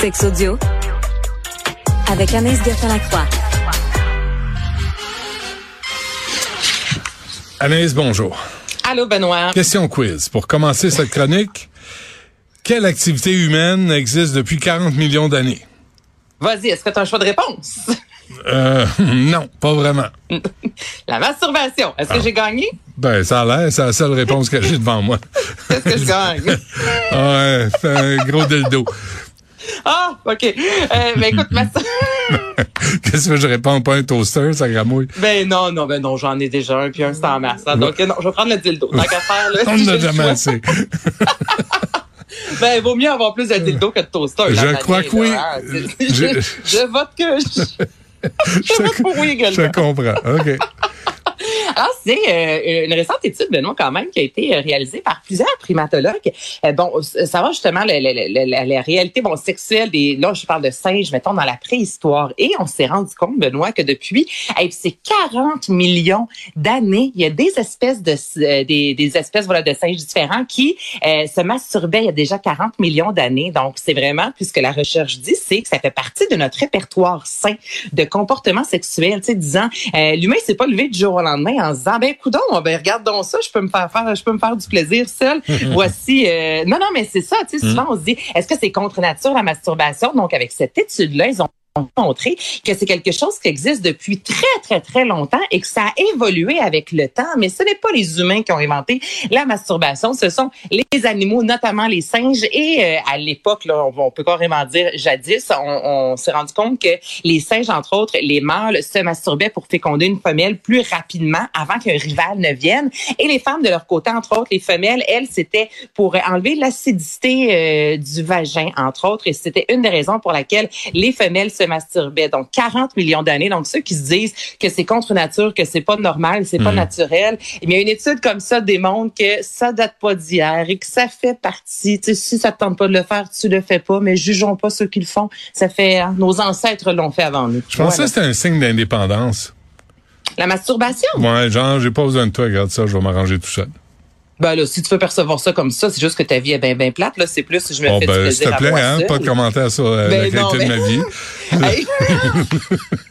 Sex audio avec Anaïs Gertin-Lacroix. Anaïs, bonjour. Allô, Benoît. Question quiz. Pour commencer cette chronique, quelle activité humaine existe depuis 40 millions d'années? Vas-y, est-ce que tu as un choix de réponse? Euh, non, pas vraiment. La masturbation. Est-ce que j'ai gagné? Ben, ça a l'air, c'est la seule réponse que j'ai devant moi. Qu'est-ce que je gagne? ouais, c'est un gros dildo. Ah, OK. Euh, ben écoute, ma... Qu'est-ce que je réponds? Pas un toaster, ça gramouille? Ben non, non, ben non, j'en ai déjà un, puis un, c'est en masse. hein. Donc, non, je vais prendre le dildo. Tant qu'à faire, là. On si a jamais assez. Ben, vaut mieux avoir plus de dildo que de toaster. Je crois que oui. hein. Je- Je, je vote que je, je vote pour oui Je également. comprends. OK. Alors, c'est euh, une récente étude, Benoît, quand même, qui a été euh, réalisée par plusieurs primatologues. Euh, bon, euh, savoir justement la, la, la, la- réalité bon, sexuelle des... Là, je parle de singes, mettons, dans la préhistoire. Et on s'est rendu compte, Benoît, que depuis hey, ces 40 millions d'années, il y a des espèces de euh, des, des espèces voilà, de singes différents qui euh, se masturbaient il y a déjà 40 millions d'années. Donc, c'est vraiment, puisque la recherche dit, c'est que ça fait partie de notre répertoire sain de comportement sexuel, tu sais, disant, euh, l'humain s'est pas levé du jour au lendemain en se disant, ben, coudon, ben, regarde donc ça, je peux me faire faire, je peux me faire du plaisir seul. Voici, euh, non, non, mais c'est ça, tu sais, souvent, on se dit, est-ce que c'est contre nature, la masturbation? Donc, avec cette étude-là, ils ont montré que c'est quelque chose qui existe depuis très, très, très longtemps et que ça a évolué avec le temps. Mais ce n'est pas les humains qui ont inventé la masturbation, ce sont les animaux, notamment les singes. Et euh, à l'époque, là, on peut carrément dire jadis, on, on s'est rendu compte que les singes, entre autres, les mâles, se masturbaient pour féconder une femelle plus rapidement avant qu'un rival ne vienne. Et les femmes, de leur côté, entre autres, les femelles, elles, c'était pour enlever l'acidité euh, du vagin, entre autres. Et c'était une des raisons pour laquelle les femelles se masturbaient. Donc, 40 millions d'années. Donc, ceux qui se disent que c'est contre nature, que c'est pas normal, c'est pas naturel, eh bien, une étude comme ça démontre que ça date pas d'hier et que ça fait partie. Tu sais, si ça te tente pas de le faire, tu le fais pas, mais jugeons pas ceux qui le font. Ça fait, hein, nos ancêtres l'ont fait avant nous. Je pensais Voilà. que c'était un signe d'indépendance. La masturbation? Ouais, genre, j'ai pas besoin de toi, regarde ça, je vais m'arranger tout seul. Ben là, si tu veux percevoir ça comme ça, c'est juste que ta vie est bien ben plate. Là, c'est plus je me Bon, fais du ben, s'il plaisir te à plaît, hein, pas de commentaire sur euh, Ben la non, qualité de mais- ma vie.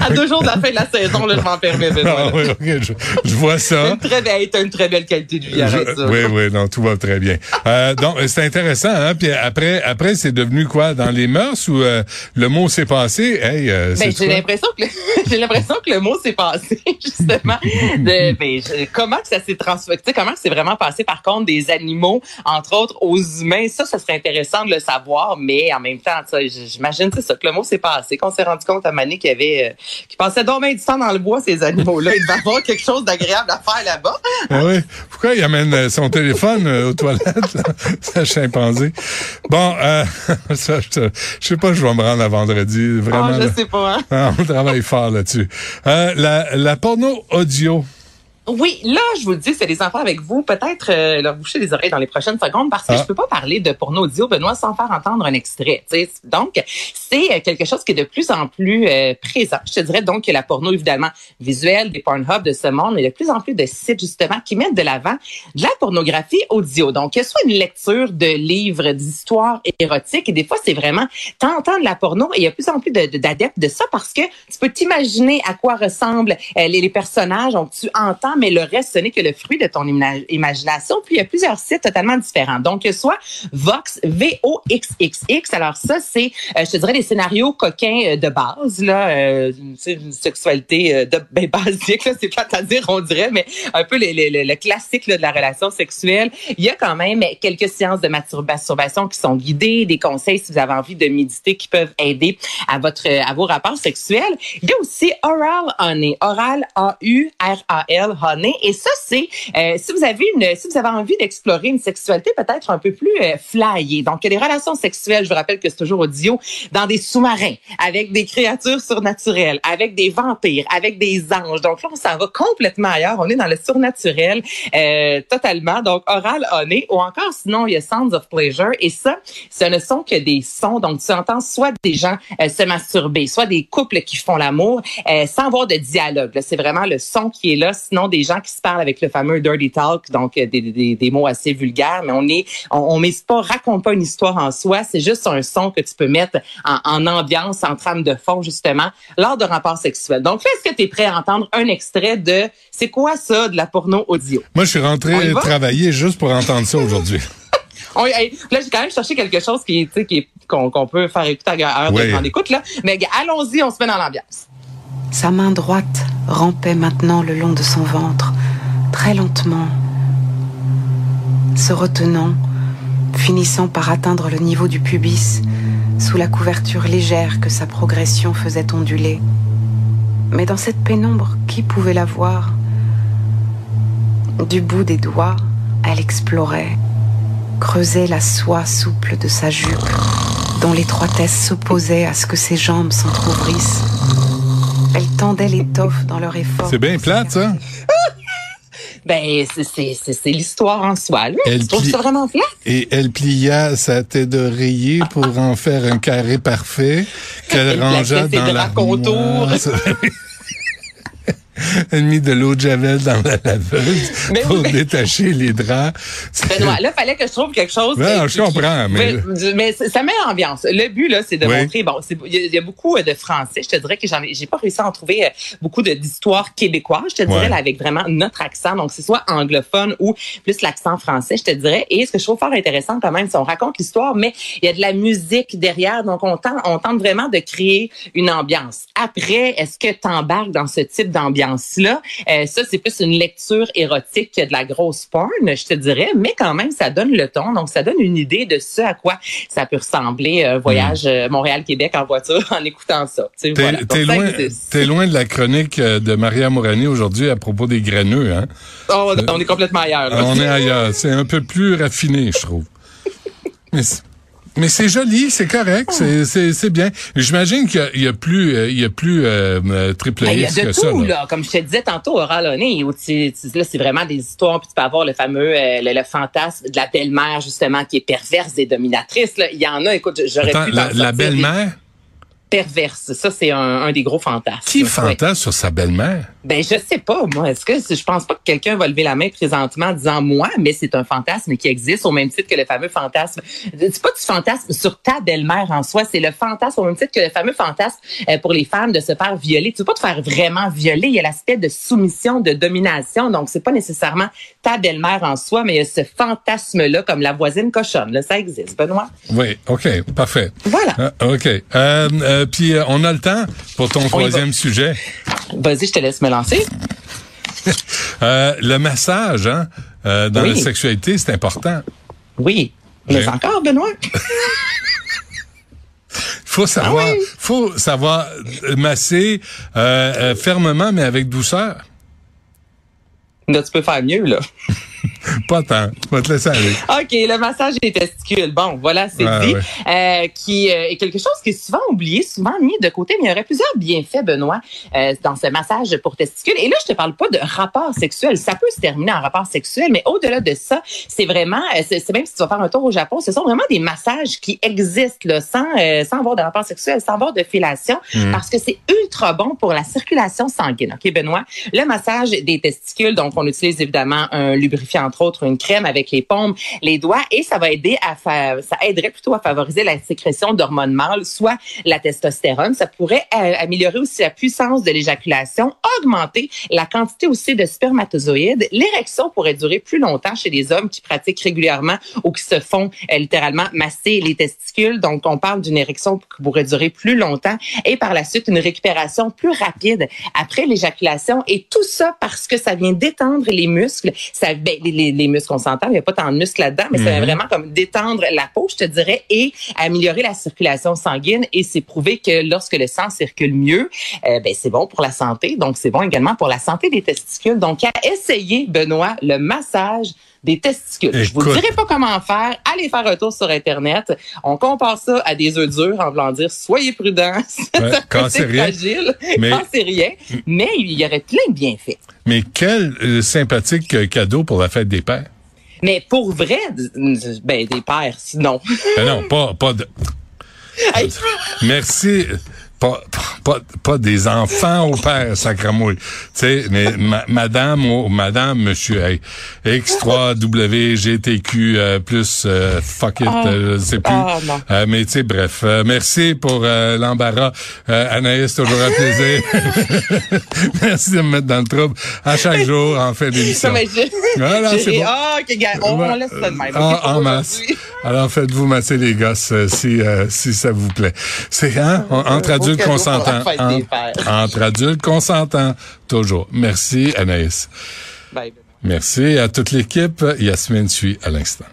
À deux jours de la fin de la saison, là, je m'en permets. Ah oui, je, je vois ça. Une très belle, une très belle qualité de vie, arrête Je- ça. oui, oui, non, tout va très bien. Euh, donc, c'est intéressant, hein. Puis après, après, c'est devenu quoi? Dans les mœurs où euh, le mot s'est passé? Hey, euh, Ben, j'ai l'impression que le, j'ai l'impression que le mot s'est passé justement de ben, je- comment que ça s'est transformé comment c'est vraiment passé par contre des animaux entre autres aux humains? Ça ça serait intéressant de le savoir mais en même temps j'imagine c'est ça que le mot s'est passé qu'on s'est rendu compte à Mané qu'il y avait euh, qui passaient donc bien du temps dans le bois ces animaux là il devait avoir quelque chose d'agréable à faire là-bas Ah oui. Pourquoi il amène euh, son téléphone euh, aux toilettes, ce chimpanzé? Bon, euh, ça, je, je sais pas, je vais me rendre à vendredi. Vraiment. Ah, je sais pas hein. Ah, on travaille fort là-dessus. Euh, la, la porno audio. Oui, là, je vous le dis, c'est des enfants avec vous. Peut-être euh, leur boucher les oreilles dans les prochaines secondes parce que Ah. je peux pas parler de porno audio, Benoît, sans faire entendre un extrait. tu sais. Donc, c'est euh, quelque chose qui est de plus en plus euh, présent. Je te dirais donc que la porno, évidemment, visuelle, des Pornhub de ce monde, mais il y a de plus en plus de sites, justement, qui mettent de l'avant de la pornographie audio. Donc, que ce soit une lecture de livres, d'histoires érotiques, et des fois, c'est vraiment tentant de la porno, et il y a de plus en plus de- de- d'adeptes de ça parce que tu peux t'imaginer à quoi ressemblent euh, les, les personnages, donc tu entends, mais le reste, ce n'est que le fruit de ton imagination. Puis il y a plusieurs sites totalement différents. Donc, soit Vox, V-O-X-X-X. Alors ça, c'est, euh, je te dirais, des scénarios coquins euh, de base, là, euh, une sexualité euh, de ben, basique, là, c'est pas on dirait, mais un peu le classique là, de la relation sexuelle. Il y a quand même quelques séances de mastur- masturbation qui sont guidées, des conseils si vous avez envie de méditer qui peuvent aider à votre à vos rapports sexuels. Il y a aussi Oral Honey, Oral A U R A L Et ça c'est euh, si vous avez une si vous avez envie d'explorer une sexualité peut-être un peu plus euh, flyée. Donc des relations sexuelles, je vous rappelle que c'est toujours audio dans des sous-marins avec des créatures surnaturelles, avec des vampires, avec des anges. Donc là on s'en va complètement ailleurs, on est dans le surnaturel euh, totalement. Donc Oral Honey ou encore sinon il y a Sounds of Pleasure et ça ce ne sont que des sons. Donc tu entends soit des gens euh, se masturber, soit des couples qui font l'amour euh, sans avoir de dialogue. C'est vraiment le son qui est là. Sinon des gens qui se parlent avec le fameux dirty talk, donc des, des, des mots assez vulgaires, mais on est, on, on met pas, raconte pas une histoire en soi, c'est juste un son que tu peux mettre en, en ambiance, en trame de fond, justement, lors de rapports sexuels. Donc, est-ce que tu es prêt à entendre un extrait de, c'est quoi ça, de la porno audio? Moi, je suis rentré travailler juste pour entendre ça aujourd'hui. On, là, j'ai quand même cherché quelque chose qui, qui qu'on qu'on peut faire écouter à oui. de écoute là. Mais allons-y, on se met dans l'ambiance. Sa main droite rampait maintenant le long de son ventre, très lentement, se retenant, finissant par atteindre le niveau du pubis sous la couverture légère que sa progression faisait onduler. Mais dans cette pénombre, qui pouvait la voir? Du bout des doigts, elle explorait, creusait la soie souple de sa jupe, dont l'étroitesse s'opposait à ce que ses jambes s'entr'ouvrissent. Elle tendait l'étoffe dans leur effort. C'est bien plate, ça ben c'est l'histoire en soi. Là. Elle trouve ça vraiment flat. Et elle plia sa tête d'oreiller pour en faire un carré parfait qu'elle rangea dans la contour. Elle mis de l'eau de javel dans la laveuse pour détacher les draps. Benoît, là, fallait que je trouve quelque chose. Non, je comprends, mais... mais... ça met l'ambiance. Le but, là, c'est de montrer, bon, il y, a beaucoup euh, de français. Je te dirais que j'en ai, j'ai pas réussi à en trouver euh, beaucoup d'histoires québécoises. Je te dirais, là, avec vraiment notre accent. Donc, c'est soit anglophone ou plus l'accent français, je te dirais. Et ce que je trouve fort intéressant quand même, c'est on raconte l'histoire, mais il y a de la musique derrière. Donc, on tente, on tente vraiment de créer une ambiance. Après, est-ce que tu embarques dans ce type d'ambiance? Là euh, ça, c'est plus une lecture érotique que de la grosse porn, je te dirais, mais quand même, ça donne le ton. Donc, ça donne une idée de ce à quoi ça peut ressembler, un euh, voyage hmm. euh, Montréal-Québec en voiture en écoutant ça. T'es loin, es loin de la chronique de Maria Morani aujourd'hui à propos des graineux, hein? Oh, on est complètement ailleurs. On est ailleurs. C'est un peu plus raffiné, je trouve. Mais mais c'est joli, c'est correct, ah. c'est bien. J'imagine qu'il y, a plus, euh, il y a plus euh, euh triple ben, X Il y a de tout, là. Comme je te disais tantôt, Oral là, c'est vraiment des histoires. Puis tu peux avoir le fameux, euh, le, fantasme de la belle-mère, justement, qui est perverse et dominatrice. Là. Il y en a, écoute, j'aurais pu... La, la belle-mère? Perverse. Ça, c'est un, des gros fantasmes. Qui fantasme sur sa belle-mère? Ben, je sais pas, moi. Est-ce que je pense pas que quelqu'un va lever la main présentement en disant moi, mais c'est un fantasme qui existe au même titre que le fameux fantasme. C'est pas du fantasme sur ta belle-mère en soi, c'est le fantasme au même titre que le fameux fantasme euh, pour les femmes de se faire violer. Tu veux pas te faire vraiment violer. Il y a l'aspect de soumission, de domination. Donc, c'est pas nécessairement ta belle-mère en soi, mais il y a ce fantasme-là comme la voisine cochonne. Là, ça existe, Benoît? Oui, OK, parfait. Voilà. Euh, OK. Euh, euh, puis euh, on a le temps pour ton troisième sujet. Vas-y, je te laisse me lancer. Euh, le massage, hein, dans la sexualité, c'est important. Oui. Mais encore, Benoît? faut savoir, ah faut savoir masser fermement, mais avec douceur. Là, tu peux faire mieux, là. pas tant. Je vais te laisser aller. OK, le massage des testicules. Bon, voilà, c'est dit. Euh, qui euh, est quelque chose qui est souvent oublié, souvent mis de côté, mais il y aurait plusieurs bienfaits, Benoît, euh, dans ce massage pour testicules. Et là, je te parle pas de rapport sexuel. Ça peut se terminer en rapport sexuel, mais au-delà de ça, c'est vraiment, c'est même si tu vas faire un tour au Japon, ce sont vraiment des massages qui existent là, sans, sans avoir de rapport sexuel, sans avoir de fellation, mm. parce que c'est ultra bon pour la circulation sanguine. OK, Benoît? Le massage des testicules, donc on utilise évidemment un lubrifiant entre autres une crème avec les paumes, les doigts, et ça va aider à faire, ça aiderait plutôt à favoriser la sécrétion d'hormones mâles, soit la testostérone. Ça pourrait améliorer aussi la puissance de l'éjaculation, augmenter la quantité aussi de spermatozoïdes. L'érection pourrait durer plus longtemps chez les hommes qui pratiquent régulièrement ou qui se font euh, littéralement masser les testicules. Donc, on parle d'une érection qui pourrait durer plus longtemps et par la suite une récupération plus rapide après l'éjaculation. Et tout ça parce que ça vient détendre les muscles. Ça, ben, les, les, muscles, on s'entend, il n'y a pas tant de muscles là-dedans, mais c'est mhm. vraiment comme détendre la peau, je te dirais, et améliorer la circulation sanguine. Et c'est prouvé que lorsque le sang circule mieux, euh, ben, c'est bon pour la santé. Donc, c'est bon également pour la santé des testicules. Donc, à essayer, Benoît, le massage des testicules. Je vous dirai pas comment faire. Allez faire un tour sur Internet. On compare ça à des œufs durs en voulant dire soyez prudents. quand c'est fragile. Mais... Quand c'est rien. Mais il y aurait plein de bienfaits. Mais quel euh, sympathique euh, cadeau pour la fête des pères. Mais pour vrai, ben des pères, sinon. Ben non, pas, pas de. Merci. Pas, pas, pas des enfants au père, sacramouille. Tu sais, mais madame ou madame, monsieur, hey, X3W, GTQ, euh, plus euh, fuck it, ah. euh, je sais plus. Ah, mais tu sais, bref. merci pour l'embarras. Anaïs, toujours un plaisir. merci de me mettre dans le trouble à chaque jour en fin d'émission. Voilà, c'est bon. Ah, on, on, laisse ça de même. en masse. Alors faites-vous masser les gosses si, si ça vous plaît. C'est hein, entre adultes consentants. Entre, adultes consentants, toujours. Merci Anaïs. Bye. Merci à toute l'équipe. Yasmine suit à l'instant.